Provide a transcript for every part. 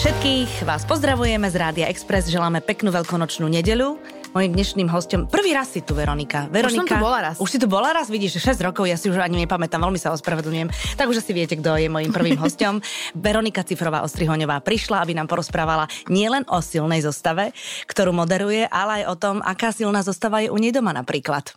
Všetkých vás pozdravujeme z Rádia Express, želáme peknú veľkonočnú nedeľu. Mojím dnešným hostom, prvý raz si tu, Veronika. Veronika. Už som tu bola raz. Už si tu bola raz, vidíš, 6 rokov, ja si už ani nepamätám, veľmi sa ospravedlňujem. Tak už asi viete, kto je mojím prvým hostom. Veronika Cifrová Ostrihoňová prišla, aby nám porozprávala nielen o silnej zostave, ktorú moderuje, ale aj o tom, aká silná zostava je u nej doma napríklad.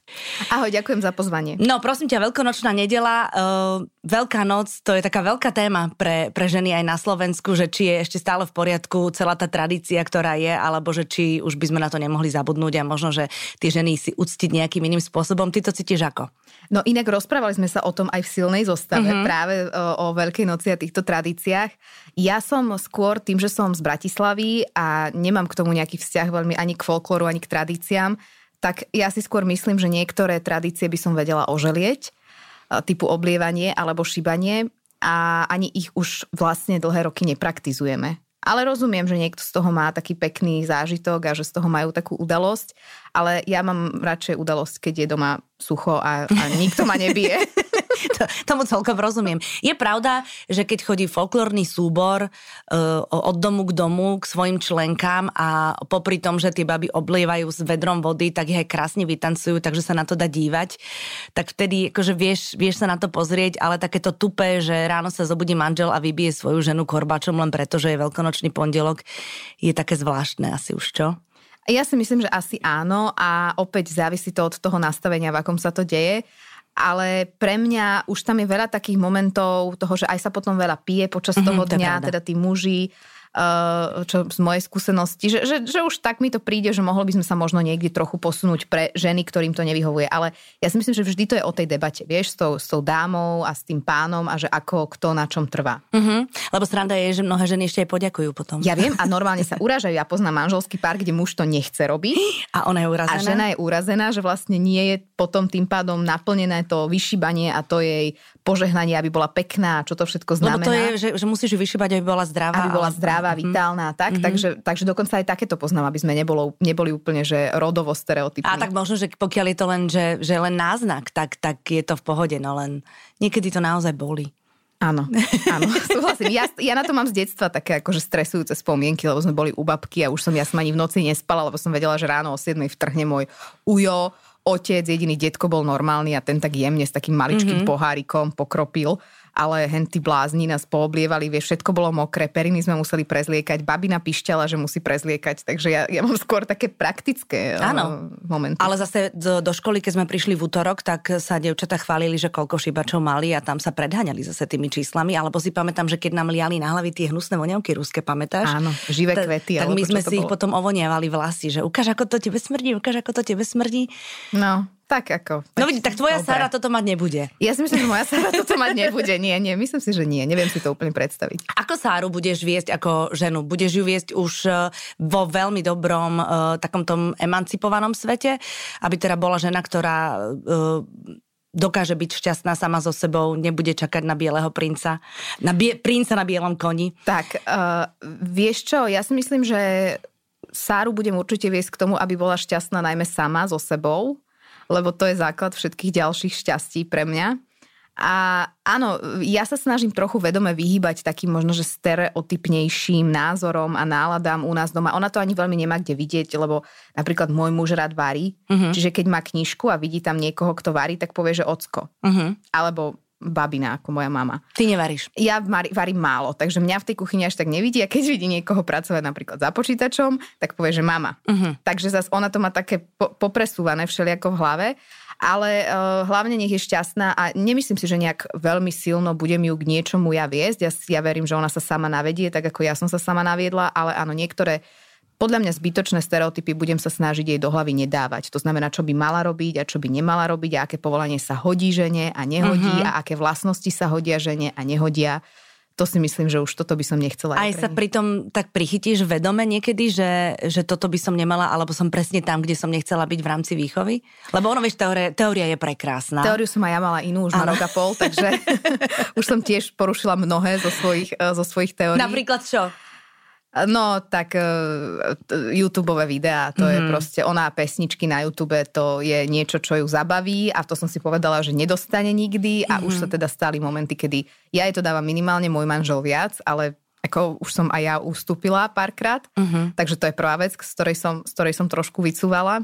Ahoj, ďakujem za pozvanie. No, prosím ťa, veľkonočná nedela, uh, Veľká noc, to je taká veľká téma pre, pre ženy aj na Slovensku, že či je ešte stále v poriadku celá tá tradícia, ktorá je, alebo že či už by sme na to nemohli zabudnúť a možno, že tie ženy si uctiť nejakým iným spôsobom. Ty to cítiš ako? No inak rozprávali sme sa o tom aj v silnej zostave, mm-hmm. práve o, o Veľkej noci a týchto tradíciách. Ja som skôr tým, že som z Bratislavy a nemám k tomu nejaký vzťah veľmi ani k folklóru, ani k tradíciám, tak ja si skôr myslím, že niektoré tradície by som vedela oželieť, typu oblievanie alebo šibanie a ani ich už vlastne dlhé roky nepraktizujeme. Ale rozumiem, že niekto z toho má taký pekný zážitok a že z toho majú takú udalosť, ale ja mám radšej udalosť, keď je doma sucho a, a nikto ma nebije. to, tomu celkom rozumiem. Je pravda, že keď chodí folklórny súbor uh, od domu k domu k svojim členkám a popri tom, že tie baby oblievajú s vedrom vody, tak ich aj krásne vytancujú, takže sa na to dá dívať, tak vtedy akože vieš, vieš sa na to pozrieť, ale takéto tupé, že ráno sa zobudí manžel a vybije svoju ženu korbačom len preto, že je veľkonočný pondelok, je také zvláštne asi už, čo? Ja si myslím, že asi áno a opäť závisí to od toho nastavenia, v akom sa to deje. Ale pre mňa už tam je veľa takých momentov toho, že aj sa potom veľa pije počas mm-hmm, toho dňa, teda tí muži čo z mojej skúsenosti, že, že, že už tak mi to príde, že mohlo by sme sa možno niekde trochu posunúť pre ženy, ktorým to nevyhovuje. Ale ja si myslím, že vždy to je o tej debate, vieš, s tou, s tou dámou a s tým pánom a že ako kto na čom trvá. Uh-huh. Lebo sranda je, že mnohé ženy ešte aj poďakujú potom. Ja viem a normálne sa uražajú. Ja poznám manželský pár, kde muž to nechce robiť. A ona je urazená. A žena je urazená, že vlastne nie je potom tým pádom naplnené to vyšibanie a to jej požehnanie, aby bola pekná, čo to všetko znamená. Lebo to je, že, že musíš ju vyšibať, aby bola zdravá. Aby bola zdravá, mm-hmm. vitálna a tak. Mm-hmm. Takže, takže dokonca aj takéto poznám, aby sme nebolo, neboli úplne že rodovo stereotypní. A tak možno, že pokiaľ je to len, že, že len náznak, tak, tak je to v pohode, no len niekedy to naozaj boli. Áno, áno, súhlasím. Ja, ja na to mám z detstva také akože stresujúce spomienky, lebo sme boli u babky a už som ja som ani v noci nespala, lebo som vedela, že ráno o 7 vtrhne môj ujo, otec, jediný detko bol normálny a ten tak jemne s takým maličkým mm-hmm. pohárikom pokropil ale henty blázni nás pooblievali, vieš, všetko bolo mokré, periny sme museli prezliekať, babina pišťala, že musí prezliekať, takže ja, ja mám skôr také praktické Áno, momenty. ale zase do, do školy, keď sme prišli v útorok, tak sa devčata chválili, že koľko šibačov mali a tam sa predháňali zase tými číslami, alebo si pamätám, že keď nám liali na hlavy tie hnusné voňavky ruské, pamätáš? Áno, živé kvety. Tak my sme si ich potom ovoniavali vlasy, že ukáž, ako to tebe smrdí, ukáž, ako to tebe smrdí. No, tak ako. Tak, no vidí, tak tvoja dobre. Sara toto mať nebude. Ja si myslím, že moja Sara toto mať nebude. Nie, nie, myslím si, že nie. Neviem si to úplne predstaviť. Ako Sáru budeš viesť ako ženu? Budeš ju viesť už e, vo veľmi dobrom uh, takom tom emancipovanom svete? Aby teda bola žena, ktorá uh, dokáže byť šťastná sama so sebou, nebude čakať na bieleho princa, na bie, princa na bielom koni? Tak, uh, vieš čo, ja si myslím, že Sáru budem určite viesť k tomu, aby bola šťastná najmä sama so sebou, lebo to je základ všetkých ďalších šťastí pre mňa. A áno, ja sa snažím trochu vedome vyhýbať takým možno, že stereotypnejším názorom a náladám u nás doma. Ona to ani veľmi nemá kde vidieť, lebo napríklad môj muž rád varí. Uh-huh. Čiže keď má knižku a vidí tam niekoho, kto varí, tak povie, že ocko. Uh-huh. Alebo babina ako moja mama. Ty nevaríš? Ja varím málo, takže mňa v tej kuchyni až tak nevidí a keď vidí niekoho pracovať napríklad za počítačom, tak povie, že mama. Uh-huh. Takže zase ona to má také po- popresúvané všelijako v hlave, ale uh, hlavne nech je šťastná a nemyslím si, že nejak veľmi silno budem ju k niečomu ja viesť. Ja, ja verím, že ona sa sama navedie, tak ako ja som sa sama naviedla, ale áno, niektoré podľa mňa zbytočné stereotypy budem sa snažiť jej do hlavy nedávať. To znamená, čo by mala robiť a čo by nemala robiť a aké povolanie sa hodí žene a nehodí uh-huh. a aké vlastnosti sa hodia žene a nehodia. To si myslím, že už toto by som nechcela. Aj, aj sa pritom tak prichytíš vedome niekedy, že, že toto by som nemala, alebo som presne tam, kde som nechcela byť v rámci výchovy? Lebo ono, vieš, teória, teória je prekrásna. Teóriu som aj ja mala inú už na rok a pol, takže už som tiež porušila mnohé zo svojich, zo svojich teórií. Napríklad čo? No, tak uh, YouTubeové videá, to mm-hmm. je mhm. proste, ona pesničky na YouTube, to je niečo, čo ju zabaví a to som si povedala, že nedostane nikdy a mm-hmm. už sa mhm. teda stali momenty, kedy ja jej to dávam minimálne, môj manžel viac, ale ako už som aj ja ustúpila párkrát. Uh-huh. Takže to je prvá vec, z ktorej som, z ktorej som trošku vycúvala.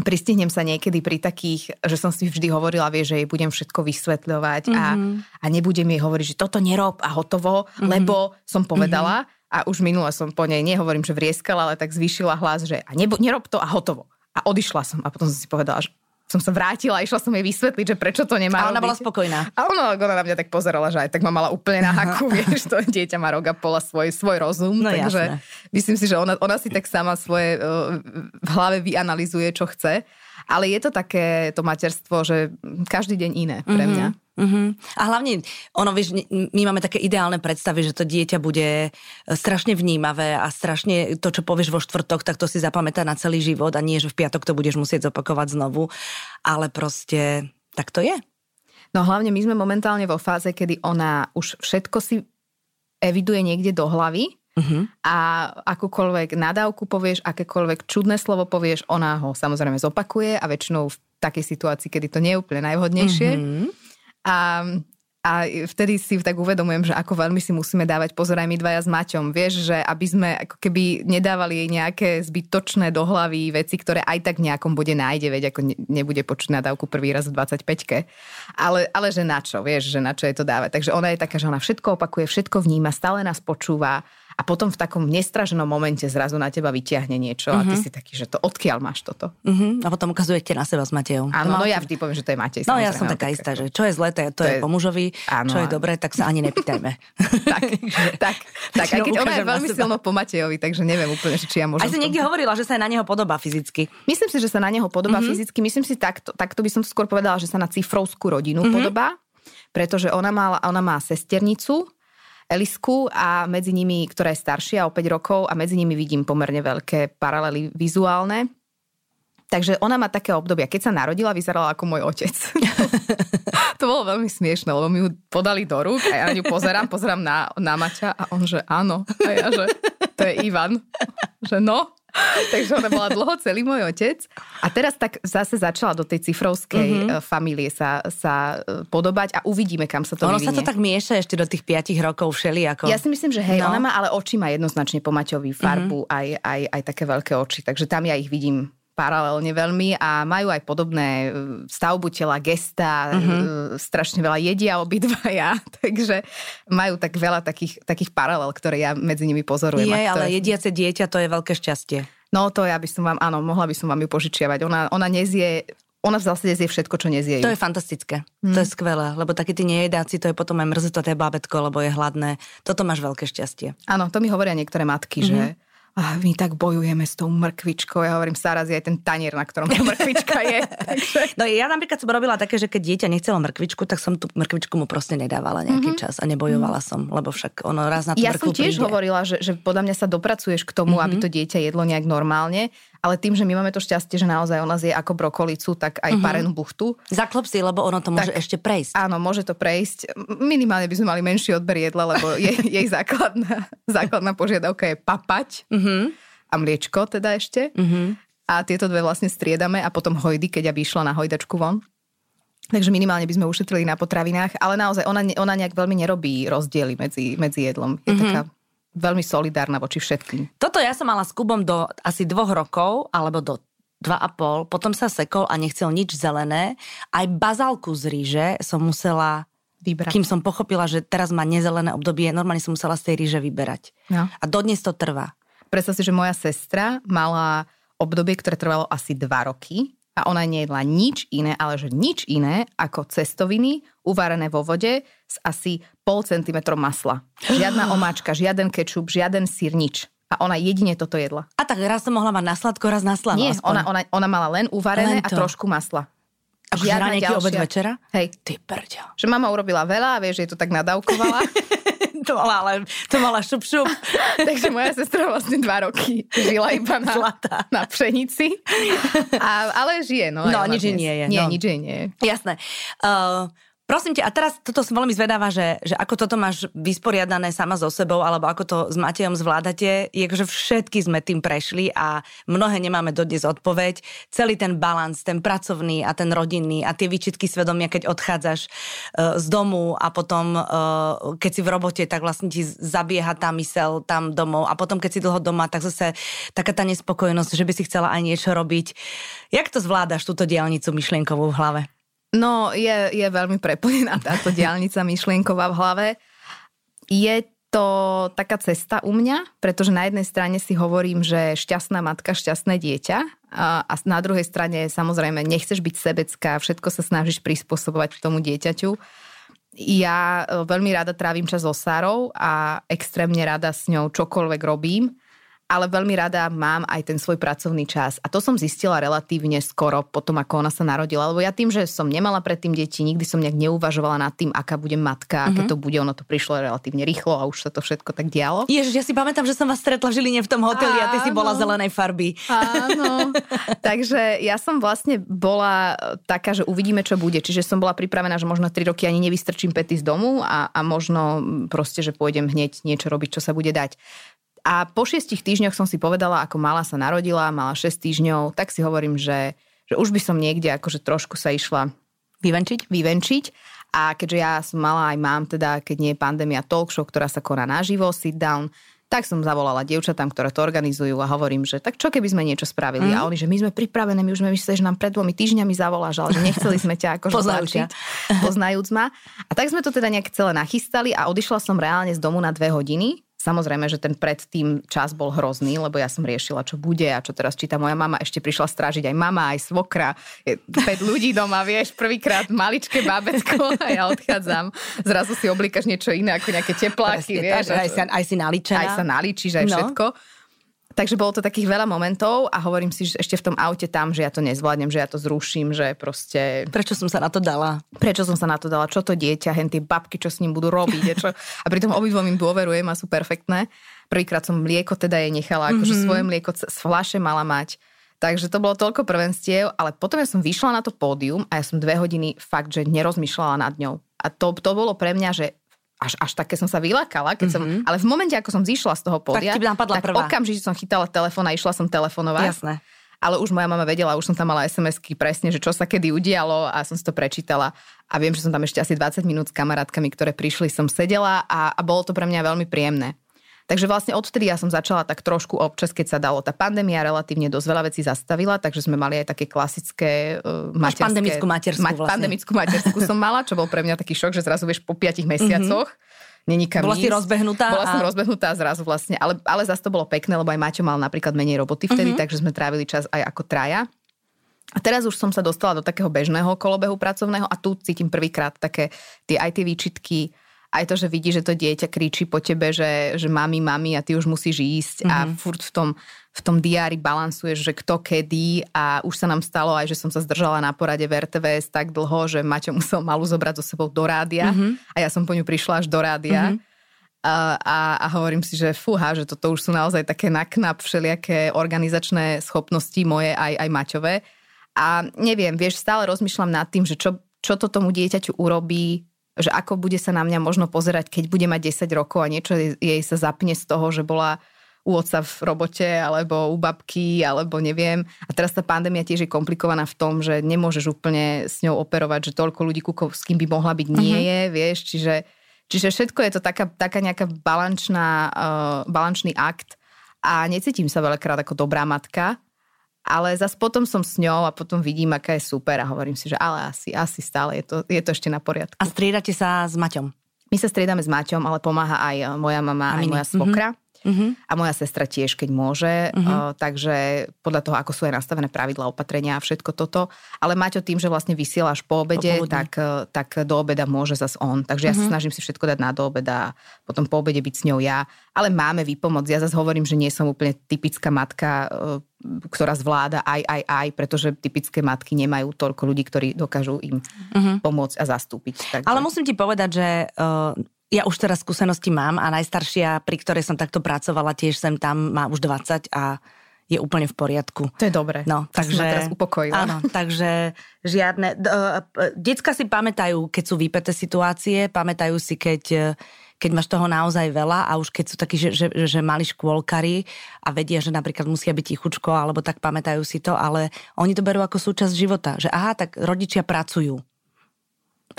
Pristihnem sa niekedy pri takých, že som si vždy hovorila, vie, že jej budem všetko vysvetľovať mm-hmm. a, mhm. a nebudem jej hovoriť, že toto nerob a hotovo, mm-hmm. lebo som povedala mm-hmm. A už minule som po nej, nehovorím, že vrieskala, ale tak zvýšila hlas, že a nebo, nerob to a hotovo. A odišla som a potom som si povedala, že som sa vrátila a išla som jej vysvetliť, že prečo to nemá A ona robiť. bola spokojná. A ona, ona na mňa tak pozerala, že aj tak ma mala úplne na haku, vieš, to dieťa má rok a pola svoj, svoj rozum, no, takže jasné. myslím si, že ona, ona si tak sama svoje uh, v hlave vyanalizuje, čo chce. Ale je to také to materstvo, že každý deň iné pre mňa. Mm-hmm. Uh-huh. A hlavne, ono, vieš, my máme také ideálne predstavy, že to dieťa bude e, strašne vnímavé a strašne to, čo povieš vo štvrtok, tak to si zapamätá na celý život a nie, že v piatok to budeš musieť zopakovať znovu. Ale proste, tak to je. No hlavne my sme momentálne vo fáze, kedy ona už všetko si eviduje niekde do hlavy Uh-huh. A akúkoľvek nadávku povieš, akékoľvek čudné slovo povieš, ona ho samozrejme zopakuje a väčšinou v takej situácii, kedy to nie je úplne najvhodnejšie. Uh-huh. A, a vtedy si tak uvedomujem, že ako veľmi si musíme dávať pozor aj my dvaja s Maťom. Vieš, že aby sme ako keby nedávali jej nejaké zbytočné do hlavy veci, ktoré aj tak nejakom bude nájde, veď ako nebude počuť nadávku prvý raz v 25 ale, ale že na čo, vieš, že na čo je to dávať. Takže ona je taká, že ona všetko opakuje, všetko vníma, stále nás počúva a potom v takom nestraženom momente zrazu na teba vyťahne niečo uh-huh. a ty mhm. si taký, že to odkiaľ máš toto. Uh-huh. A potom ukazujete na seba s Matejom. Áno, no ja vždy poviem, že to je Matej. No ja som taká tak, istá, že čo je zlé, to je, to je po mužovi, áno, čo je dobré, tak sa ani nepýtajme. tak, tak, tak, aj keď ona je veľmi silno po Matejovi, takže neviem úplne, či ja môžem. Aj si niekde hovorila, že sa na neho podobá fyzicky. Myslím si, že sa na neho podobá uh-huh. fyzicky. Myslím si takto, takto by som skôr povedala, že sa na cifrovskú rodinu uh-huh. podobá pretože ona má, ona má sesternicu, Elisku a medzi nimi, ktorá je staršia o 5 rokov a medzi nimi vidím pomerne veľké paralely vizuálne. Takže ona má také obdobia. Keď sa narodila, vyzerala ako môj otec. to bolo veľmi smiešne, lebo mi ju podali do rúk a ja na ňu pozerám, pozerám na, na Maťa a on, že áno. A ja, že to je Ivan. Že no, Takže ona bola dlho celý môj otec. A teraz tak zase začala do tej cifrovskej mm-hmm. familie sa, sa e, podobať a uvidíme, kam sa to ono vyvinie. sa to tak mieša ešte do tých 5 rokov všeli. Ako... Ja si myslím, že hej, no. ona má ale oči má jednoznačne po Maťovi farbu, mm-hmm. aj, aj, aj také veľké oči. Takže tam ja ich vidím paralelne veľmi a majú aj podobné e, stavbu tela, gesta, uh-huh. strašne veľa jedia obidvaja, takže majú tak veľa takých, takých paralel, ktoré ja medzi nimi pozorujem. Je, ale jediace dieťa to je veľké šťastie. No to ja by som vám, áno, mohla by som vám ju požičiavať. Ona, ona nezie ona v zásade zje všetko, čo nezie. To je fantastické. Hmm. To je skvelé, lebo takí tí nejedáci, to je potom aj mrzetoté bábetko, lebo je hladné. Toto máš veľké šťastie. Áno, to mi hovoria niektoré matky, mm-hmm. že mhm a my tak bojujeme s tou mrkvičkou. Ja hovorím, Saraz je aj ten tanier, na ktorom tá mrkvička je. Takže... No ja napríklad som robila také, že keď dieťa nechcelo mrkvičku, tak som tú mrkvičku mu proste nedávala nejaký mm-hmm. čas a nebojovala som, lebo však ono raz na tú Ja som tiež príde. hovorila, že, že podľa mňa sa dopracuješ k tomu, mm-hmm. aby to dieťa jedlo nejak normálne ale tým, že my máme to šťastie, že naozaj ona zje ako brokolicu, tak aj uh-huh. parenú buchtu. Zaklop si, lebo ono to môže tak, ešte prejsť. Áno, môže to prejsť. Minimálne by sme mali menší odber jedla, lebo jej, jej základná, základná požiadavka je papať. Uh-huh a mliečko teda ešte. Mm-hmm. A tieto dve vlastne striedame a potom hojdy, keď aby išla na hojdačku von. Takže minimálne by sme ušetrili na potravinách, ale naozaj ona, ona nejak veľmi nerobí rozdiely medzi, medzi jedlom. Je mm-hmm. taká veľmi solidárna voči všetkým. Toto ja som mala s Kubom do asi dvoch rokov, alebo do dva a pol, potom sa sekol a nechcel nič zelené. Aj bazálku z ríže som musela vybrať. Kým som pochopila, že teraz má nezelené obdobie, normálne som musela z tej ríže vyberať. No. A dodnes to trvá. Predstav si, že moja sestra mala obdobie, ktoré trvalo asi dva roky a ona nejedla nič iné, ale že nič iné ako cestoviny uvarené vo vode s asi pol centimetrom masla. Žiadna omáčka, žiaden kečup, žiaden sír, nič. A ona jedine toto jedla. A tak raz som mohla mať na sladko, raz na slano. Nie, ona, ona, ona mala len uvarené len a trošku masla. A žiadna ďalšia. obed večera? Hej. Ty prďo. Že mama urobila veľa a vieš, že je to tak nadávkovala. to mala, ale to mala šup šup. Takže moja sestra vlastne dva roky žila iba na, Zlatá. na pšenici. A, ale žije, no. No, nič nie je. Nie, no. nič nie je. Jasné. Uh, Prosím ťa, a teraz toto som veľmi zvedáva, že, že ako toto máš vysporiadané sama so sebou, alebo ako to s Matejom zvládate, je, že všetky sme tým prešli a mnohé nemáme dodnes odpoveď. Celý ten balans, ten pracovný a ten rodinný a tie výčitky svedomia, keď odchádzaš uh, z domu a potom, uh, keď si v robote, tak vlastne ti zabieha tá mysel tam domov a potom, keď si dlho doma, tak zase taká tá nespokojnosť, že by si chcela aj niečo robiť. Jak to zvládaš, túto diálnicu myšlienkovú v hlave? No, je, je veľmi preplnená táto diálnica myšlienková v hlave. Je to taká cesta u mňa, pretože na jednej strane si hovorím, že šťastná matka, šťastné dieťa a, a na druhej strane samozrejme nechceš byť sebecká, všetko sa snažíš prispôsobovať tomu dieťaťu. Ja e, veľmi rada trávim čas so Sárou a extrémne rada s ňou čokoľvek robím ale veľmi rada mám aj ten svoj pracovný čas. A to som zistila relatívne skoro potom, ako ona sa narodila. Lebo ja tým, že som nemala predtým deti, nikdy som nejak neuvažovala nad tým, aká bude matka, mm-hmm. aké mhm. to bude. Ono to prišlo relatívne rýchlo a už sa to všetko tak dialo. Ježiš, ja si pamätám, že som vás stretla v Žiline v tom hoteli Áno. a ty si bola zelenej farby. Áno. Takže ja som vlastne bola taká, že uvidíme, čo bude. Čiže som bola pripravená, že možno 3 roky ani nevystrčím pety z domu a, a možno proste, že pôjdem hneď niečo robiť, čo sa bude dať. A po šiestich týždňoch som si povedala, ako mala sa narodila, mala 6 týždňov, tak si hovorím, že, že už by som niekde akože trošku sa išla vyvenčiť. vyvenčiť. A keďže ja som mala aj mám teda, keď nie je pandémia talk show, ktorá sa koná naživo, sit down, tak som zavolala dievčatám, ktoré to organizujú a hovorím, že tak čo keby sme niečo spravili. Mm. A oni, že my sme pripravené, my už sme mysleli, že nám pred dvomi týždňami zavoláš, ale že nechceli sme ťa ako poznajúť, poznajúc ma. A tak sme to teda nejak celé nachystali a odišla som reálne z domu na dve hodiny Samozrejme, že ten predtým čas bol hrozný, lebo ja som riešila, čo bude a čo teraz číta moja mama. Ešte prišla strážiť aj mama, aj svokra. Je 5 ľudí doma, vieš, prvýkrát maličké bábetko a ja odchádzam. Zrazu si oblíkaš niečo iné ako nejaké tepláky, Presne, vieš. Tak, aj, sa, aj si naličená. Aj sa naličíš, aj no. všetko. Takže bolo to takých veľa momentov a hovorím si, že ešte v tom aute tam, že ja to nezvládnem, že ja to zruším, že proste... Prečo som sa na to dala? Prečo som sa na to dala? Čo to dieťa, hen tie babky, čo s ním budú robiť? Čo... A pritom obidvom im dôverujem a sú perfektné. Prvýkrát som mlieko teda jej nechala, akože mm-hmm. svoje mlieko z flaše mala mať. Takže to bolo toľko prvenstiev, ale potom ja som vyšla na to pódium a ja som dve hodiny fakt, že nerozmýšľala nad ňou. A to, to bolo pre mňa, že až, až také som sa vylakala, keď mm-hmm. som, mhm. ale v momente, ako som zišla z toho podia, tak, tak prvá. okamžite som chytala telefón a išla som telefonovať. Jasné. Ale už moja mama vedela, už som tam mala SMS-ky presne, že čo sa kedy udialo a som si to prečítala. A viem, že som tam ešte asi 20 minút s kamarátkami, ktoré prišli, som sedela a, a bolo to pre mňa veľmi príjemné. Takže vlastne odtedy ja som začala tak trošku občas, keď sa dalo. Tá pandémia relatívne dosť veľa vecí zastavila, takže sme mali aj také klasické uh, materské... pandemickú materskú ma- vlastne. Pandemickú materskú som mala, čo bol pre mňa taký šok, že zrazu vieš po 5 mesiacoch mm-hmm. není kam Bola ísť. si rozbehnutá. Bola a... som rozbehnutá zrazu vlastne, ale, ale zase to bolo pekné, lebo aj Maťo mal napríklad menej roboty vtedy, mm-hmm. takže sme trávili čas aj ako traja. A teraz už som sa dostala do takého bežného kolobehu pracovného a tu cítim prvýkrát také tie aj tie výčitky, aj to, že vidí, že to dieťa kričí po tebe, že, že mami, mami a ty už musíš ísť mm-hmm. a mhm. furt v tom, v tom diári balansuješ, že kto kedy a už sa nám stalo aj, že som sa zdržala na porade v RTVS tak dlho, že Maťo musel malú zobrať so sebou do rádia mm-hmm. a ja som po ňu prišla až do rádia. Mm-hmm. A, a, a hovorím si, že fúha, že toto už sú naozaj také naknap všelijaké organizačné schopnosti moje aj, aj Maťové. A neviem, vieš, stále rozmýšľam nad tým, že čo, čo to tomu dieťaťu urobí že ako bude sa na mňa možno pozerať, keď bude mať 10 rokov a niečo jej sa zapne z toho, že bola u otca v robote, alebo u babky, alebo neviem. A teraz tá pandémia tiež je komplikovaná v tom, že nemôžeš úplne s ňou operovať, že toľko ľudí, s kým by mohla byť, nie je, vieš, čiže, čiže všetko je to taká, taká nejaká balančná, uh, balančný akt. A necítim sa veľakrát ako dobrá matka, ale zase potom som s ňou a potom vidím, aká je super a hovorím si, že ale asi, asi stále je to, je to ešte na poriadku. A striedate sa s Maťom? My sa striedame s Maťom, ale pomáha aj moja mama, a aj moja svokra. Mm-hmm. Uh-huh. A moja sestra tiež, keď môže. Uh-huh. Uh, takže podľa toho, ako sú aj nastavené pravidla, opatrenia a všetko toto. Ale Maťo tým, že vlastne vysielaš po obede, tak, tak do obeda môže zas on. Takže ja sa snažím si všetko dať na do obeda a potom po obede byť s ňou ja. Ale máme výpomoc. Ja zase hovorím, že nie som úplne typická matka, ktorá zvláda aj, aj, aj, pretože typické matky nemajú toľko ľudí, ktorí dokážu im uh-huh. pomôcť a zastúpiť. Takže... Ale musím ti povedať, že uh, ja už teraz skúsenosti mám a najstaršia, pri ktorej som takto pracovala, tiež sem tam má už 20 a je úplne v poriadku. To je dobré. No, to takže... teraz upokojila. Áno, takže žiadne... Decka si pamätajú, keď sú vypeté situácie, pamätajú si, keď keď máš toho naozaj veľa a už keď sú takí, že, že, že mali škôlkari a vedia, že napríklad musia byť tichučko alebo tak pamätajú si to, ale oni to berú ako súčasť života, že aha, tak rodičia pracujú.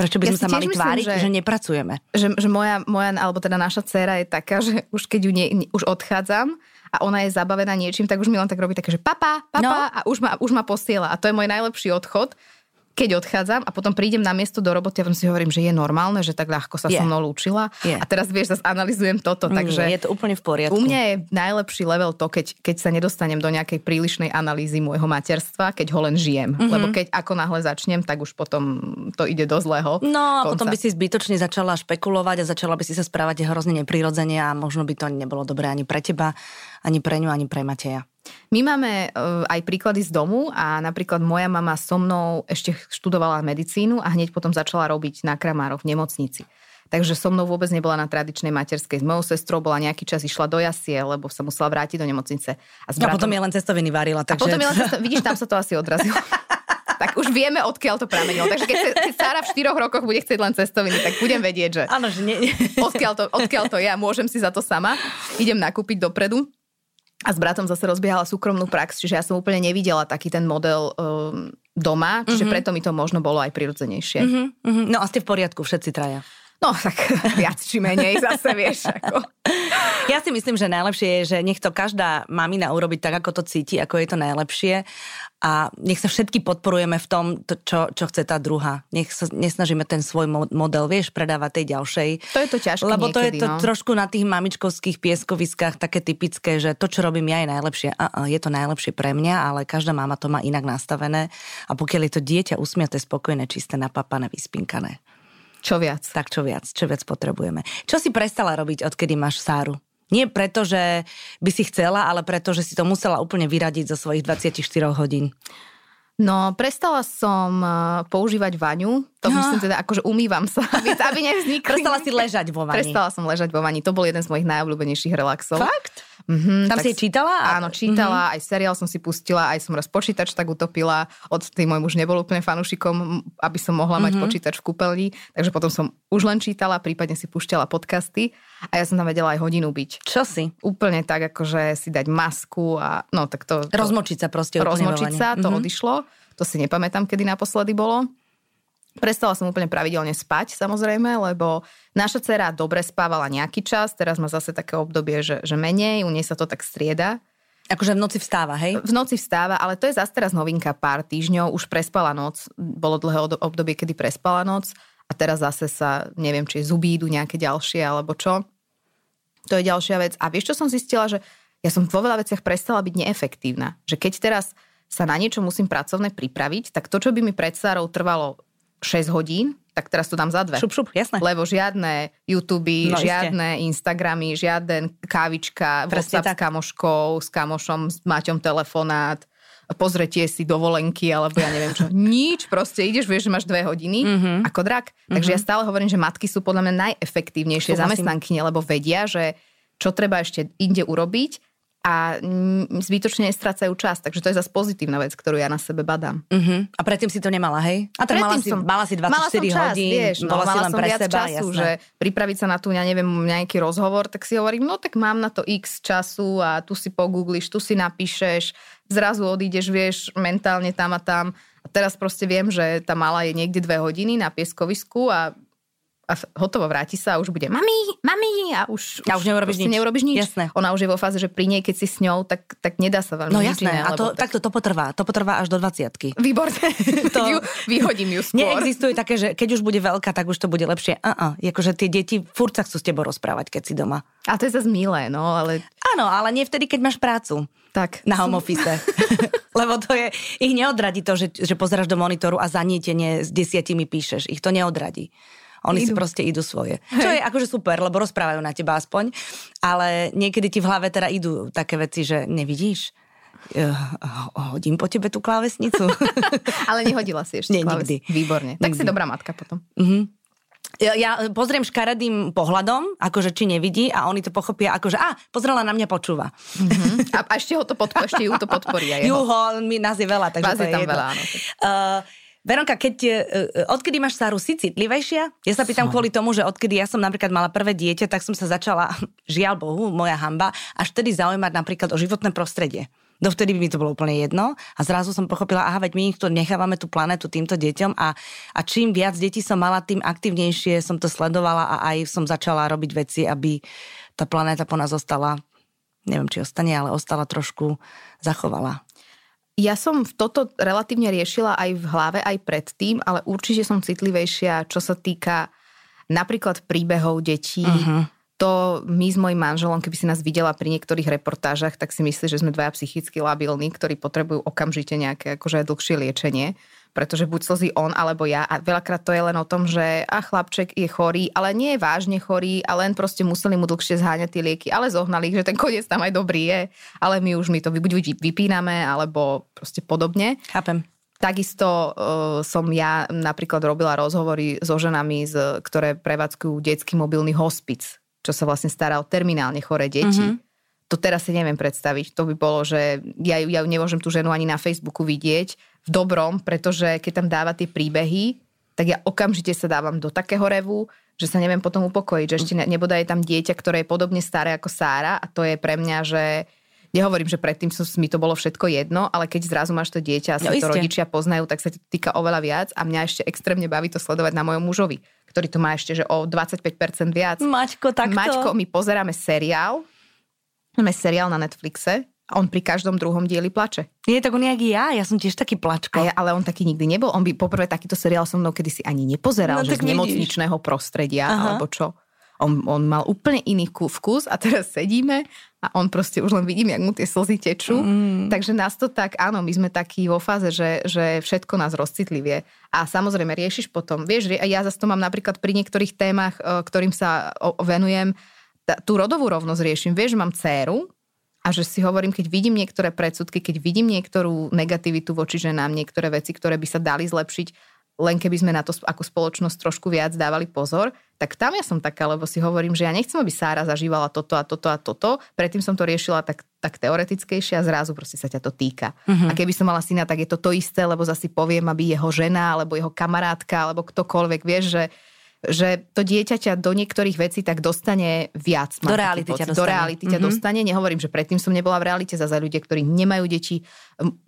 Prečo by ja sme sa mali myslím, tváriť, že, že nepracujeme? Že, že moja, moja, alebo teda naša dcéra je taká, že už keď ju nie, už odchádzam a ona je zabavená niečím, tak už mi len tak robí také, že papa, papa no. a už ma, už ma posiela. A to je môj najlepší odchod, keď odchádzam a potom prídem na miesto do roboty a si hovorím, že je normálne, že tak ľahko sa yeah. so mnou lúčila. Yeah. A teraz vieš, zase analizujem toto. Mm, takže je to úplne v poriadku. U mňa je najlepší level to, keď, keď sa nedostanem do nejakej prílišnej analýzy môjho materstva, keď ho len žijem. Mm-hmm. Lebo keď ako náhle začnem, tak už potom to ide do zlého. No a konca. potom by si zbytočne začala špekulovať a začala by si sa správať hrozne neprirodzene a možno by to nebolo dobré ani pre teba, ani pre ňu, ani pre Mateja. My máme uh, aj príklady z domu a napríklad moja mama so mnou ešte študovala medicínu a hneď potom začala robiť na kramároch v nemocnici. Takže so mnou vôbec nebola na tradičnej materskej. S mojou sestrou bola nejaký čas, išla do jasie, lebo sa musela vrátiť do nemocnice. A, s bratom... a potom je len cestoviny varila. Takže... A potom je len cestoviny. Vidíš, tam sa to asi odrazilo. tak už vieme, odkiaľ to pramenilo. Takže keď, keď Sára v štyroch rokoch bude chcieť len cestoviny, tak budem vedieť, že, Áno, že nie, nie. Odkiaľ, to, odkiaľ to ja, môžem si za to sama. Idem nakúpiť dopredu a s bratom zase rozbiehala súkromnú prax, čiže ja som úplne nevidela taký ten model um, doma, čiže mm-hmm. preto mi to možno bolo aj prirodzenejšie. Mm-hmm. No a ste v poriadku všetci traja? No tak viac či menej zase vieš. Ako. Ja si myslím, že najlepšie je, že nech to každá mamina urobiť tak, ako to cíti, ako je to najlepšie a nech sa všetky podporujeme v tom, to, čo, čo chce tá druhá. Nech sa nesnažíme ten svoj model, vieš, predávať tej ďalšej. To je to ťažké Lebo niekedy, to je to no. trošku na tých mamičkovských pieskoviskách také typické, že to, čo robím ja, je najlepšie. A, a, je to najlepšie pre mňa, ale každá mama to má inak nastavené. A pokiaľ je to dieťa usmiaté, spokojné, čisté, napapané, vyspinkané. Čo viac? Tak čo viac, čo viac potrebujeme. Čo si prestala robiť, odkedy máš Sáru? Nie preto, že by si chcela, ale preto, že si to musela úplne vyradiť zo svojich 24 hodín. No, prestala som uh, používať vaňu. To no. myslím teda, akože umývam sa, aby, aby nevznikli. Prestala si ležať vo vani. Prestala som ležať vo vani. To bol jeden z mojich najobľúbenejších relaxov. Fakt? Mm-hmm, Tam si čítala? Áno, čítala, mm-hmm. aj seriál som si pustila, aj som raz počítač tak utopila. Od tým môj muž nebol úplne fanúšikom, aby som mohla mať mm-hmm. počítač v kúpeľni, takže potom som už len čítala, prípadne si púšťala podcasty a ja som tam vedela aj hodinu byť. Čo si? Úplne tak, akože si dať masku a no tak to... to rozmočiť sa proste. Rozmočiť sa, to mm-hmm. odišlo. To si nepamätám, kedy naposledy bolo. Prestala som úplne pravidelne spať, samozrejme, lebo naša dcera dobre spávala nejaký čas, teraz má zase také obdobie, že, že menej, u nej sa to tak strieda. Akože v noci vstáva, hej? V noci vstáva, ale to je zase teraz novinka pár týždňov, už prespala noc, bolo dlhé obdobie, kedy prespala noc a teraz zase sa, neviem, či zuby idú nejaké ďalšie alebo čo. To je ďalšia vec. A vieš, čo som zistila, že ja som vo veľa veciach prestala byť neefektívna. Že keď teraz sa na niečo musím pracovne pripraviť, tak to, čo by mi pred Sárou trvalo 6 hodín, tak teraz to dám za dve. Šup, šup, jasné. Lebo žiadne YouTube, no, žiadne iste. Instagramy, žiaden kávička, Presne WhatsApp tak. s kamoškou, s kamošom, s Maťom telefonát, pozretie si dovolenky, alebo ja neviem čo. Nič, proste ideš, vieš, že máš dve hodiny mm-hmm. ako drak. Mm-hmm. Takže ja stále hovorím, že matky sú podľa mňa najefektívnejšie zamestnankyne, lebo vedia, že čo treba ešte inde urobiť a zbytočne nestrácajú čas. Takže to je zase pozitívna vec, ktorú ja na sebe badám. Uh-huh. A predtým si to nemala, hej? A tak mala, si, som, mala si 24 mala som čas, hodín, vieš, no, bola mala si len som pre viac seba, času, jasné. že pripraviť sa na tú, ja neviem, nejaký rozhovor, tak si hovorím, no tak mám na to x času a tu si pogoogliš, tu si napíšeš, zrazu odídeš, vieš, mentálne tam a tam. A teraz proste viem, že tá mala je niekde dve hodiny na pieskovisku a a hotovo, vráti sa a už bude mami, mami a už, a už, už neurobiš nič. neurobiš nič. Jasné. Ona už je vo fáze, že pri nej, keď si s ňou, tak, tak nedá sa veľmi No jasné, iné, a to, tak... takto to potrvá. To potrvá až do 20 Výborné. to... ju, vyhodím ju skôr. Neexistuje také, že keď už bude veľká, tak už to bude lepšie. Uh-uh. Jakože tie deti furt sa chcú s tebou rozprávať, keď si doma. A to je zase milé, no, ale... Áno, ale nie vtedy, keď máš prácu. Tak. Na home office. Lebo to je, ich neodradí to, že, že pozeráš do monitoru a zanietenie s desiatimi píšeš. Ich to neodradí. Oni idú. si proste idú svoje. Hej. Čo je akože super, lebo rozprávajú na teba aspoň. Ale niekedy ti v hlave teda idú také veci, že nevidíš? Uh, hodím po tebe tú klávesnicu. Ale nehodila si ešte Nie, nikdy. Výborne. Tak nikdy. si dobrá matka potom. Uh-huh. ja, ja pozriem škaredým pohľadom, akože či nevidí a oni to pochopia ako, že a, pozrela na mňa, počúva. Mm-hmm. A, a ešte ho to podpo- ešte ju to podporí. Juho, mi nás je veľa, takže Vás to je je tam jedno. veľa, áno. Uh, Veronka, keď, uh, odkedy máš Sáru, si citlivejšia? Ja sa pýtam Som. kvôli tomu, že odkedy ja som napríklad mala prvé dieťa, tak som sa začala, žiaľ Bohu, moja hamba, až vtedy zaujímať napríklad o životné prostredie. Dovtedy by mi to bolo úplne jedno a zrazu som pochopila, aha, veď my ich tu nechávame tú planetu týmto deťom a, a čím viac detí som mala, tým aktívnejšie som to sledovala a aj som začala robiť veci, aby tá planéta po nás ostala, neviem, či ostane, ale ostala trošku zachovala. Ja som toto relatívne riešila aj v hlave, aj predtým, ale určite som citlivejšia, čo sa týka napríklad príbehov detí. Uh-huh. To my s mojim manželom, keby si nás videla pri niektorých reportážach, tak si myslí, že sme dvaja psychicky labilní, ktorí potrebujú okamžite nejaké akože dlhšie liečenie pretože buď slzí on alebo ja a veľakrát to je len o tom, že a chlapček je chorý, ale nie je vážne chorý a len proste museli mu dlhšie zháňať tie lieky, ale zohnali ich, že ten koniec tam aj dobrý je, ale my už my to buď vypíname alebo proste podobne. Chápem. Takisto uh, som ja napríklad robila rozhovory so ženami, z, ktoré prevádzkujú detský mobilný hospic, čo sa vlastne stará o terminálne choré deti. Mm-hmm. To teraz si neviem predstaviť. To by bolo, že ja, ja nemôžem tú ženu ani na Facebooku vidieť v dobrom, pretože keď tam dáva tie príbehy, tak ja okamžite sa dávam do takého revu, že sa neviem potom upokojiť, že ešte neboda je tam dieťa, ktoré je podobne staré ako Sára a to je pre mňa, že Nehovorím, že predtým som, mi to bolo všetko jedno, ale keď zrazu máš to dieťa a sa No, to iste. rodičia poznajú, tak sa to týka oveľa viac a mňa ešte extrémne baví to sledovať na mojom mužovi, ktorý to má ešte že o 25% viac. Maťko, takto. Maťko, my pozeráme seriál, máme seriál na Netflixe a on pri každom druhom dieli plače. Nie, tak on jak ja, ja som tiež taký plačko. Ja, ale on taký nikdy nebol. On by poprvé takýto seriál so mnou kedysi ani nepozeral, No, že z vidíš. nemocničného prostredia Aha. alebo čo. On, on mal úplne iný ku- vkus a teraz sedíme a on proste už len vidím, jak mu tie slzy tečú. Mm. Takže nás to tak, áno, my sme takí vo fáze, že, že všetko nás rozcitlivie. A samozrejme riešiš potom, vieš, ja zase to mám napríklad pri niektorých témach, e, ktorým sa venujem, tú rodovú rovnosť riešim. Vieš, že mám dceru, a že si hovorím, keď vidím niektoré predsudky, keď vidím niektorú negativitu voči ženám, niektoré veci, ktoré by sa dali zlepšiť, len keby sme na to ako spoločnosť trošku viac dávali pozor, tak tam ja som taká, lebo si hovorím, že ja nechcem, aby Sára zažívala toto a toto a toto. Predtým som to riešila tak, tak teoretickejšie a zrazu proste sa ťa to týka. Uh-huh. A keby som mala syna, tak je to to isté, lebo zasi poviem, aby jeho žena, alebo jeho kamarátka, alebo ktokoľvek, vieš, že že to dieťa ťa do niektorých vecí tak dostane viac. Do reality ťa pocit. Do dostane. reality ťa Mhm. dostane. Nehovorím, že predtým som nebola v realite, zase ľudia, ktorí nemajú deti,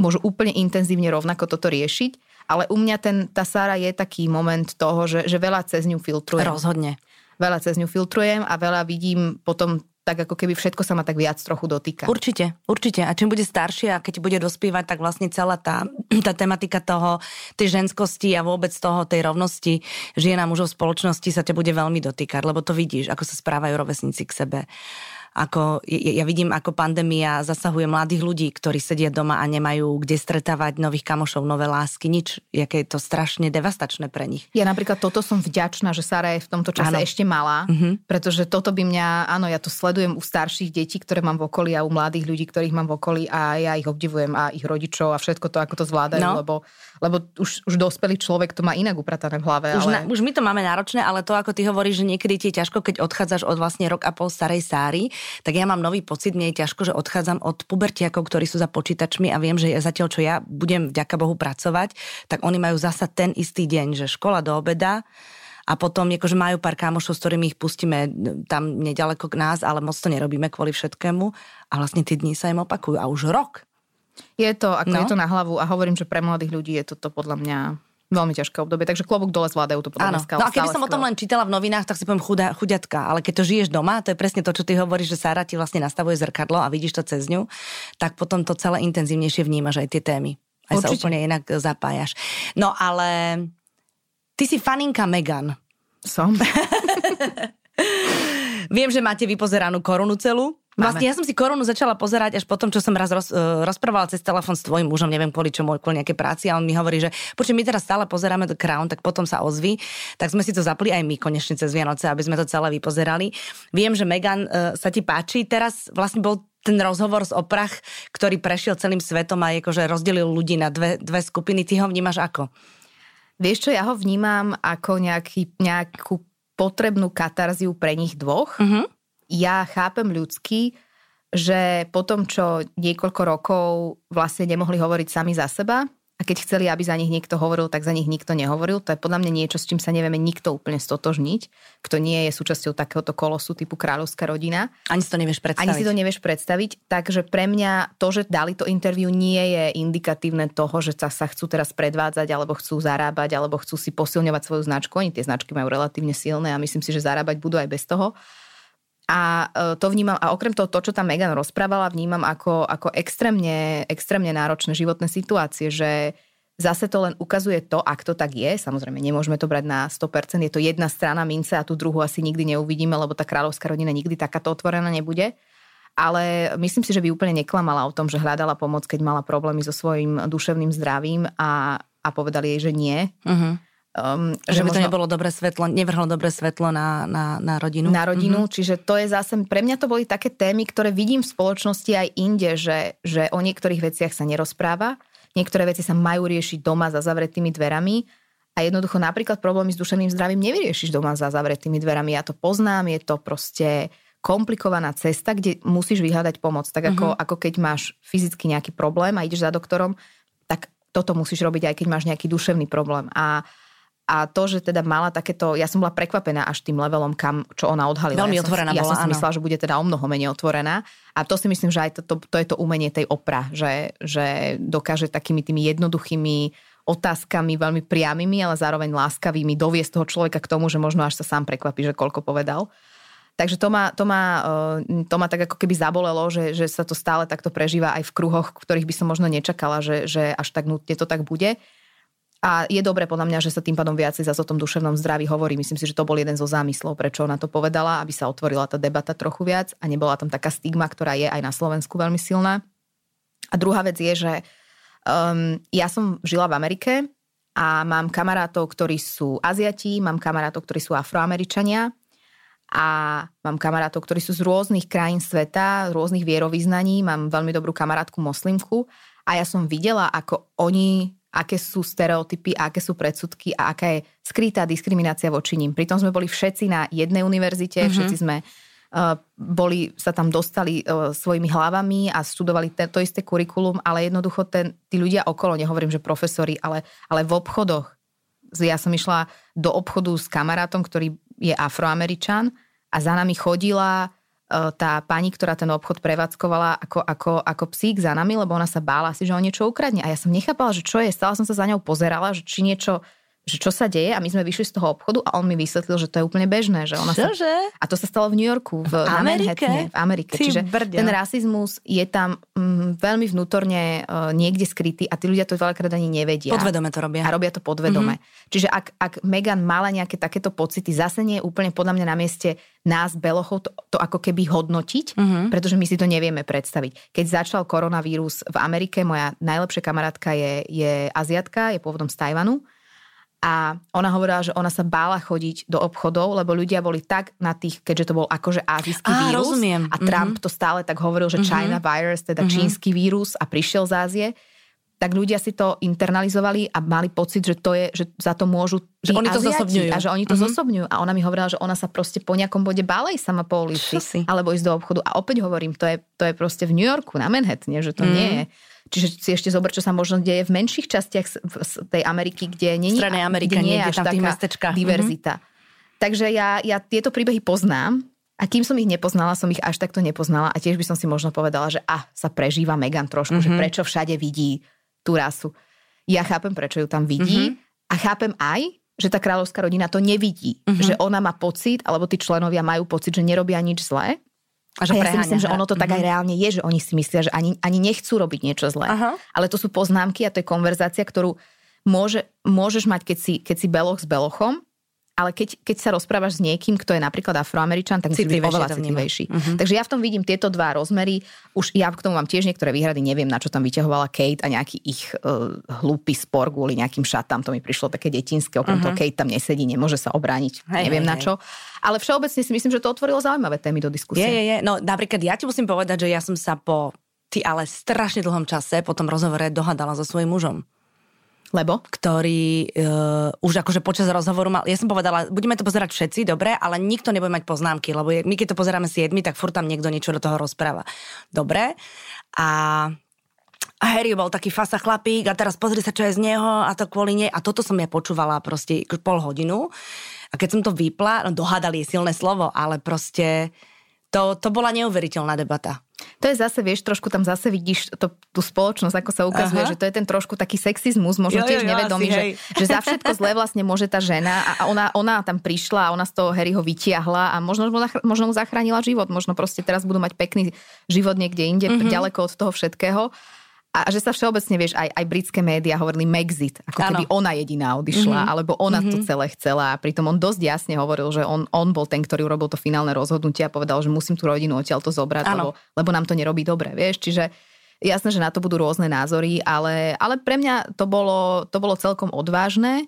môžu úplne intenzívne rovnako toto riešiť. Ale u mňa ten, tá Sára je taký moment toho, že, že veľa cez ňu filtrujem. Rozhodne. Veľa cez ňu filtrujem a veľa vidím potom tak ako keby všetko sa ma tak viac trochu dotýka. Určite, určite. A čím bude staršia a keď bude dospievať, tak vlastne celá tá, tá tematika toho, tej ženskosti a vôbec toho, tej rovnosti žien a mužov spoločnosti sa ťa bude veľmi dotýkať, lebo to vidíš, ako sa správajú rovesníci k sebe. Ako, ja vidím, ako pandémia zasahuje mladých ľudí, ktorí sedia doma a nemajú kde stretávať nových kamošov, nové lásky, nič. Jaké je to strašne devastačné pre nich. Ja napríklad toto som vďačná, že Sara je v tomto čase Áno. ešte malá, mm-hmm. pretože toto by mňa, áno, ja to sledujem u starších detí, ktoré mám v okolí a u mladých ľudí, ktorých mám v okolí a ja ich obdivujem a ich rodičov a všetko to, ako to zvládajú, No. lebo, lebo už, už dospelý človek to má inak upratané v hlave. Už, ale... na, už my to máme náročné, ale to, ako ty hovoríš, že niekedy ti je ťažko, keď odchádzaš od vlastne rok a pol starej Sáry, tak ja mám nový pocit, mne je ťažko, že odchádzam od pubertiakov, ktorí sú za počítačmi a viem, že ja zatiaľ, čo ja budem vďaka Bohu pracovať, tak oni majú zasa ten istý deň, že škola do obeda, a potom akože majú pár kamošov, s ktorými ich pustíme tam nedaleko k nás, ale moc to nerobíme kvôli všetkému. A vlastne tie dni sa im opakujú. A už rok. Je to, ako No. je to na hlavu a hovorím, že pre mladých ľudí je toto podľa mňa veľmi ťažké obdobie, takže klobúk dole zvládajú to podľa Áno. stále, No a keby som o tom len čítala v novinách, tak si poviem chudá, chuďatka. Ale keď to žiješ doma, to je presne to, čo ty hovoríš, že Sára ti vlastne nastavuje zrkadlo a vidíš to cez ňu, tak potom to celé intenzívnejšie vnímaš aj tie témy. Aj sa Určite. úplne inak zapájaš. No ale ty si faninka Megan. Som. Viem, že máte vypozeranú korunu celú. Vlastne ja som si korunu začala pozerať až potom, čo som raz roz, eh, rozprávala cez telefón s tvojim mužom, neviem kvôli čomu, kvôli nejaké práci a on mi hovorí, že počuj, my teraz stále pozeráme The Crown, tak potom sa ozví. Tak sme si to zapli aj my konečne cez Vianoce, aby sme to celé vypozerali. Viem, že Megan eh, sa ti páči. Teraz vlastne bol ten rozhovor z oprach, ktorý prešiel celým svetom a akože rozdelil ľudí na dve, dve skupiny. Ty ho vnímaš ako? Vieš čo, ja ho vnímam ako nejaký, nejakú potrebnú katarziu pre nich dvoch. Uh-huh. Ja chápem ľudský, že po tom, čo niekoľko rokov vlastne nemohli hovoriť sami za seba, a keď chceli, aby za nich niekto hovoril, tak za nich nikto nehovoril. To je podľa mňa niečo, s čím sa nevieme nikto úplne stotožniť, kto nie je súčasťou takéhoto kolosu typu kráľovská rodina. Ani si to nevieš predstaviť. Ani si to nevieš predstaviť. Takže pre mňa to, že dali to interviu, nie je indikatívne toho, že sa, sa chcú teraz predvádzať, alebo chcú zarábať, alebo chcú si posilňovať svoju značku. Oni tie značky majú relatívne silné a myslím si, že zarábať budú aj bez toho. A e, to vnímam, a okrem toho, to, čo tam Megan rozprávala, vnímam ako, ako extrémne, extrémne náročné životné situácie, že zase to len ukazuje to, ak to tak je, samozrejme nemôžeme to brať na 100%, je to jedna strana mince a tú druhú asi nikdy neuvidíme, lebo tá kráľovská rodina nikdy takáto otvorená nebude. Ale myslím si, že by úplne neklamala o tom, že hľadala pomoc, keď mala problémy so svojím duševným zdravím a, a povedali jej, že nie. Uh-huh Um, že, že by to nebolo dobré svetlo, nevrhlo dobré svetlo na, na, na rodinu. Na rodinu, mm-hmm. čiže to je zase, pre mňa to boli také témy, ktoré vidím v spoločnosti aj inde, že, že o niektorých veciach sa nerozpráva, niektoré veci sa majú riešiť doma za zavretými dverami a jednoducho napríklad problémy s duševným zdravím nevyriešiš doma za zavretými dverami. Ja to poznám, je to proste komplikovaná cesta, kde musíš vyhľadať pomoc. Tak ako, mm-hmm. ako keď máš fyzicky nejaký problém a ideš za doktorom, tak toto musíš robiť aj keď máš nejaký duševný problém. A a to, že teda mala takéto, ja som bola prekvapená až tým levelom, kam, čo ona odhalila. Veľmi ja otvorená som, bola, Ja som si myslela, že bude teda o mnoho menej otvorená. A to si myslím, že aj to, to, to je to umenie tej opra, že, že dokáže takými tými jednoduchými otázkami, veľmi priamými, ale zároveň láskavými doviesť toho človeka k tomu, že možno až sa sám prekvapí, že koľko povedal. Takže to ma, to, ma, eh, to ma tak ako keby zabolelo, že, že sa to stále takto prežíva aj v kruhoch, v ktorých by som možno nečakala, že, že až tak nutne to tak bude. A je dobré podľa mňa, že sa tým pádom viacej zase o tom duševnom zdraví hovorí. Myslím si, že to bol jeden zo zámyslov, prečo ona to povedala, aby sa otvorila tá debata trochu viac a nebola tam taká stigma, ktorá je aj na Slovensku veľmi silná. A druhá vec je, že um, ja som žila v Amerike a mám kamarátov, ktorí sú Aziati, mám kamarátov, ktorí sú Afroameričania a mám kamarátov, ktorí sú z rôznych krajín sveta, z rôznych vierovýznaní, mám veľmi dobrú kamarátku moslimku a ja som videla, ako oni aké sú stereotypy, aké sú predsudky a aká je skrytá diskriminácia voči ním. Pritom sme boli všetci na jednej univerzite, mm-hmm. všetci sme uh, boli, sa tam dostali uh, svojimi hlavami a študovali te, to isté kurikulum, ale jednoducho ten, tí ľudia okolo, nehovorím, že profesori, ale, ale v obchodoch. Ja som išla do obchodu s kamarátom, ktorý je afroameričan a za nami chodila tá pani, ktorá ten obchod prevádzkovala ako, ako, ako psík za nami, lebo ona sa bála si, že on niečo ukradne. A ja som nechápala, že čo je. Stále som sa za ňou pozerala, že či niečo že čo sa deje a my sme vyšli z toho obchodu a on mi vysvetlil, že to je úplne bežné. Že ona Čože? Sa... A to sa stalo v New Yorku, v, v Amerike? v Amerike. Ty Čiže brďo. ten rasizmus je tam mm, veľmi vnútorne uh, niekde skrytý a tí ľudia to veľakrát ani nevedia. Podvedome to robia. A robia to podvedome. Mm-hmm. Čiže ak, ak Megan mala nejaké takéto pocity, zase nie je úplne podľa mňa na mieste nás, Belochov, to, to ako keby hodnotiť, mm-hmm. pretože my si to nevieme predstaviť. Keď začal koronavírus v Amerike, moja najlepšia kamarátka je, je Aziatka, je pôvodom z Tajvanu a ona hovorila, že ona sa bála chodiť do obchodov, lebo ľudia boli tak na tých, keďže to bol akože azijský Á, vírus. Rozumiem. A Trump mm-hmm. to stále tak hovoril, že mm-hmm. China virus, teda mm-hmm. čínsky vírus a prišiel z Ázie tak ľudia si to internalizovali a mali pocit, že to je, že za to môžu že oni to zosobňujú. A že oni to mm-hmm. zosobňujú. A ona mi hovorila, že ona sa proste po nejakom bode bála sama po ulici. Alebo ísť do obchodu. A opäť hovorím, to je, to je proste v New Yorku, na Manhattane, že to mm. nie je Čiže si ešte zober, čo sa možno deje v menších častiach tej Ameriky, kde nie, je Amerika, kde nie je až tam taká diverzita. Mm-hmm. Takže ja, ja tieto príbehy poznám a kým som ich nepoznala, som ich až takto nepoznala a tiež by som si možno povedala, že ah, sa prežíva Megan trošku, mm-hmm. že mhm. prečo všade vidí tú rasu. Ja chápem, prečo ju tam vidí mm-hmm. a chápem aj, že tá kráľovská rodina to nevidí. Mm-hmm. Že ona má pocit, alebo tí členovia majú pocit, že nerobia nič zlé a, že a ja si myslím, že ono to tak aj mhm. reálne je, že oni si myslia, že ani, ani nechcú robiť niečo zlé. Aha. Ale to sú poznámky a to je konverzácia, ktorú môže, môžeš mať, keď si, keď si beloch s belochom, ale keď, keď sa rozprávaš s niekým, kto je napríklad afroameričan, tak musí byť oveľa citlivejší. Uh-huh. Takže ja v tom vidím tieto dva rozmery. Už ja k tomu mám tiež niektoré výhrady, neviem, na čo tam vyťahovala Kate a nejaký ich uh, hlúpy spor kvôli nejakým šatám. To mi prišlo také detinské, okrem uh-huh. toho Kate tam nesedí, nemôže sa obrániť, hej, neviem hej, na čo. Ale všeobecne si myslím, že to otvorilo zaujímavé témy do diskusie. Je, je, je. No napríklad ja ti musím povedať, že ja som sa po ty ale strašne dlhom čase po tom rozhovore dohadala so svojím mužom. Lebo? Ktorý uh, už akože počas rozhovoru mal, ja som povedala, budeme to pozerať všetci, dobre, ale nikto nebude mať poznámky, lebo my keď to pozeráme siedmi, tak furt tam niekto niečo do toho rozpráva. Dobre. A a Harry bol taký fasa chlapík a teraz pozri sa, čo je z neho a to kvôli nej. A toto som ja počúvala proste pol hodinu. A keď som to vypla, no dohádali je silné slovo, ale proste to, to bola neuveriteľná debata. To je zase, vieš, trošku tam zase vidíš to, tú spoločnosť, ako sa ukazuje, Aha. že to je ten trošku taký sexizmus, možno jo, tiež jo, nevedomý, že, že za všetko zlé vlastne môže tá žena a ona, ona tam prišla a ona z toho Harryho vytiahla a možno, možno mu zachránila život, možno proste teraz budú mať pekný život niekde inde, mm-hmm. ďaleko od toho všetkého a že sa všeobecne, vieš, aj, aj britské médiá hovorili Megxit, ako ano. keby ona jediná odišla, mm-hmm. alebo ona mm-hmm. to celé chcela. A pritom on dosť jasne hovoril, že on, on bol ten, ktorý urobil to finálne rozhodnutie a povedal, že musím tú rodinu odtiaľ to zobrať, lebo, lebo nám to nerobí dobre, vieš. Čiže jasné, že na to budú rôzne názory, ale, ale pre mňa to bolo, to bolo celkom odvážne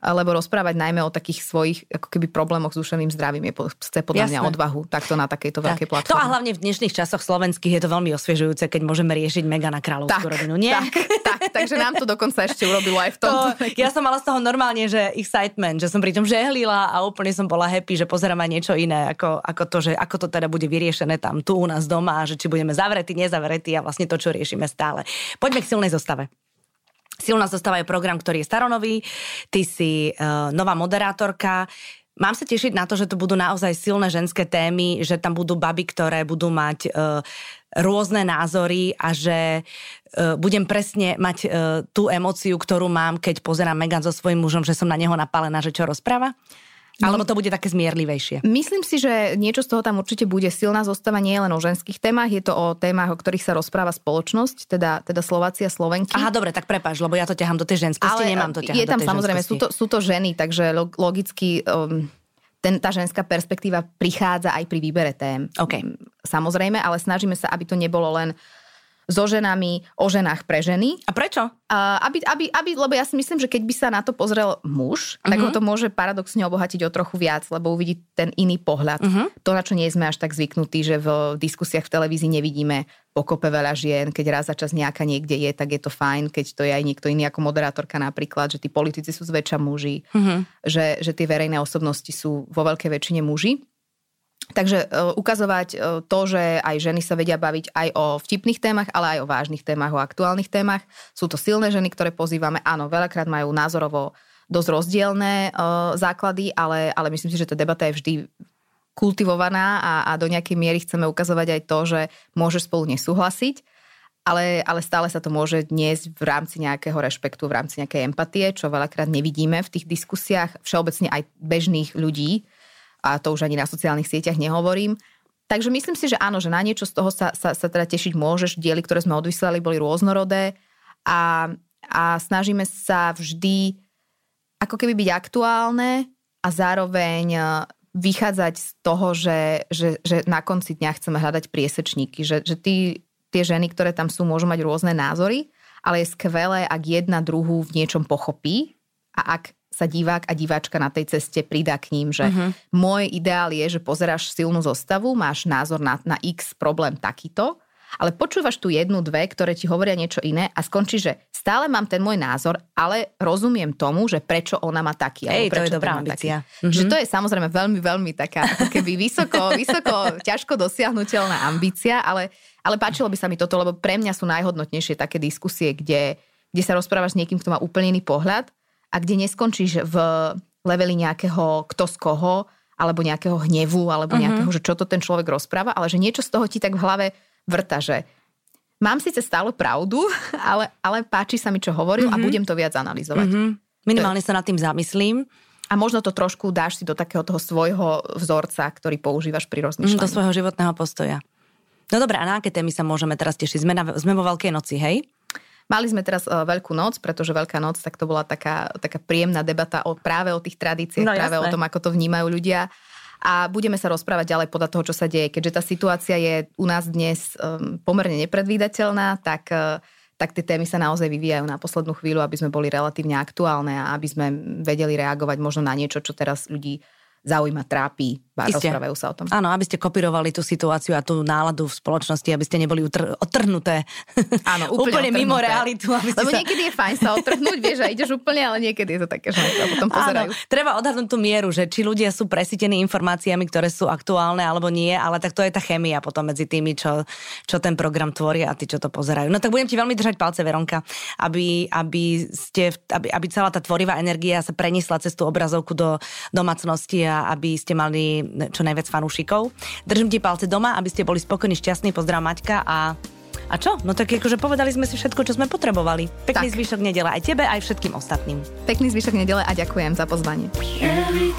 lebo rozprávať najmä o takých svojich ako keby problémoch s duševným zdravím je chce podľa Jasné. mňa odvahu takto na takejto tak. veľkej platforme. To a hlavne v dnešných časoch slovenských je to veľmi osviežujúce, keď môžeme riešiť mega na kráľovskú tak, rodinu. Nie? Tak, tak, takže nám to dokonca ešte urobilo aj v tom. ja som mala z toho normálne, že excitement, že som pri tom žehlila a úplne som bola happy, že pozerám aj niečo iné, ako, ako to, že ako to teda bude vyriešené tam tu u nás doma, že či budeme zavretí, nezavretí a vlastne to, čo riešime stále. Poďme k silnej zostave. Silná zostava je program, ktorý je staronový, ty si uh, nová moderátorka, Mám sa tešiť na to, že to budú naozaj silné ženské témy, že tam budú baby, ktoré budú mať uh, rôzne názory a že uh, budem presne mať uh, tú emociu, ktorú mám, keď pozerám Megan so svojím mužom, že som na neho napálená, že čo rozpráva. Alebo to bude také zmierlivejšie? Myslím si, že niečo z toho tam určite bude. Silná zostava nie je len o ženských témach, je to o témach, o ktorých sa rozpráva spoločnosť, teda, teda Slováci a Slovenky. Aha, dobre, tak prepáč, lebo ja to ťahám do tej ženskosti, Ale nemám to ťahať Je tam do tej samozrejme, sú to, sú to ženy, takže logicky um, ten, tá ženská perspektíva prichádza aj pri výbere tém. Okay. Samozrejme, ale snažíme sa, aby to nebolo len so ženami, o ženách pre ženy. A prečo? Uh, aby, aby, aby, lebo ja si myslím, že keď by sa na to pozrel muž, uh-huh. tak ho mhm. to môže paradoxne obohatiť o trochu viac, lebo uvidí ten iný pohľad. Uh-huh. To, na čo nie sme až tak zvyknutí, že v diskusiách v televízii nevidíme pokope veľa žien, keď raz za čas nejaká niekde je, tak je to fajn, keď to je aj niekto iný ako moderátorka napríklad, že tí politici sú zväčša muži, uh-huh. že, že tie verejné osobnosti sú vo veľkej väčšine muži. Takže uh, ukazovať uh, to, že aj ženy sa vedia baviť aj o vtipných témach, ale aj o vážnych témach, o aktuálnych témach. Sú to silné ženy, ktoré pozývame. Áno, veľakrát majú názorovo dosť rozdielne uh, základy, ale, ale myslím si, že tá debata je vždy kultivovaná a, a do nejakej miery chceme ukazovať aj to, že môže spolu nesúhlasiť, ale, ale stále sa to môže dnes v rámci nejakého rešpektu, v rámci nejakej empatie, čo veľakrát nevidíme v tých diskusiách všeobecne aj bežných ľudí, a to už ani na sociálnych sieťach nehovorím. Takže myslím si, že áno, že na niečo z toho sa, sa, sa teda tešiť môžeš. Diely, ktoré sme odvysielali, boli rôznorodé a, a snažíme sa vždy ako keby byť aktuálne a zároveň e, vychádzať z toho, že, že, že na konci dňa chceme hľadať priesečníky, že, že tí, tie ženy, ktoré tam sú, môžu mať rôzne názory, ale je skvelé, ak jedna druhú v niečom pochopí a ak sa divák a diváčka na tej ceste pridá k ním, že uh-huh. môj ideál je, že pozeráš silnú zostavu, máš názor na, na x problém takýto, ale počúvaš tu jednu, dve, ktoré ti hovoria niečo iné a skončí, že stále mám ten môj názor, ale rozumiem tomu, že prečo ona má taký. Ej, prečo to je dobrá ambícia. Mm-hmm. Že to je samozrejme veľmi, veľmi taká ako keby vysoko, vysoko, ťažko dosiahnutelná ambícia, ale, ale páčilo by sa mi toto, lebo pre mňa sú najhodnotnejšie také diskusie, kde, kde sa rozprávaš s niekým, kto má úplne iný pohľad a kde neskončíš v leveli nejakého kto z koho, alebo nejakého hnevu, alebo uh-huh. nejakého, že čo to ten človek rozpráva, ale že niečo z toho ti tak v hlave vrta, že mám síce stále pravdu, ale, ale páči sa mi, čo hovoril uh-huh. a mhm. budem to viac analyzovať. Uh-huh. Minimálne sa nad tým zamyslím. A možno to trošku dáš si do takého toho svojho vzorca, ktorý používaš pri rozmýšľaní. Do svojho životného postoja. No dobré, a na aké témy sa môžeme teraz tešiť? Sme, na, sme vo Veľkej noci, hej? Mali sme teraz uh, Veľkú noc, pretože Veľká noc, tak to bola taká, taká príjemná debata o, práve o tých tradíciách, no, práve jasné. o tom, ako to vnímajú ľudia. A budeme sa rozprávať ďalej podľa toho, čo sa deje. Keďže tá situácia je u nás dnes um, pomerne nepredvídateľná, tak, uh, tak tie témy sa naozaj vyvíjajú na poslednú chvíľu, aby sme boli relatívne aktuálne a aby sme vedeli reagovať možno na niečo, čo teraz ľudí zaujíma, trápi, rozprávajú sa o tom. Áno, aby ste kopírovali tú situáciu a tú náladu v spoločnosti, aby ste neboli utr- otrhnuté. Áno, úplne, úplne mimo realitu. Aby Lebo sa... niekedy je fajn sa otrhnúť, vieš, a ideš úplne, ale niekedy je to také, že sa potom pozerajú. Áno, treba odhadnúť tú mieru, že či ľudia sú presítení informáciami, ktoré sú aktuálne alebo nie, ale tak to je tá chemia potom medzi tými, čo, čo ten program tvoria a tí, čo to pozerajú. No tak budem ti veľmi držať palce, Veronka, aby, aby, ste, aby, aby celá tá tvorivá energia sa preniesla cez tú obrazovku do domácnosti a aby ste mali čo najviac fanúšikov. Držím ti palce doma, aby ste boli spokojní, šťastní. Pozdrav Maťka a a čo? No tak akože povedali sme si všetko, čo sme potrebovali. Pekný tak. zvyšok nedele aj tebe, aj všetkým ostatným. Pekný zvyšok nedele a ďakujem za pozvanie. Every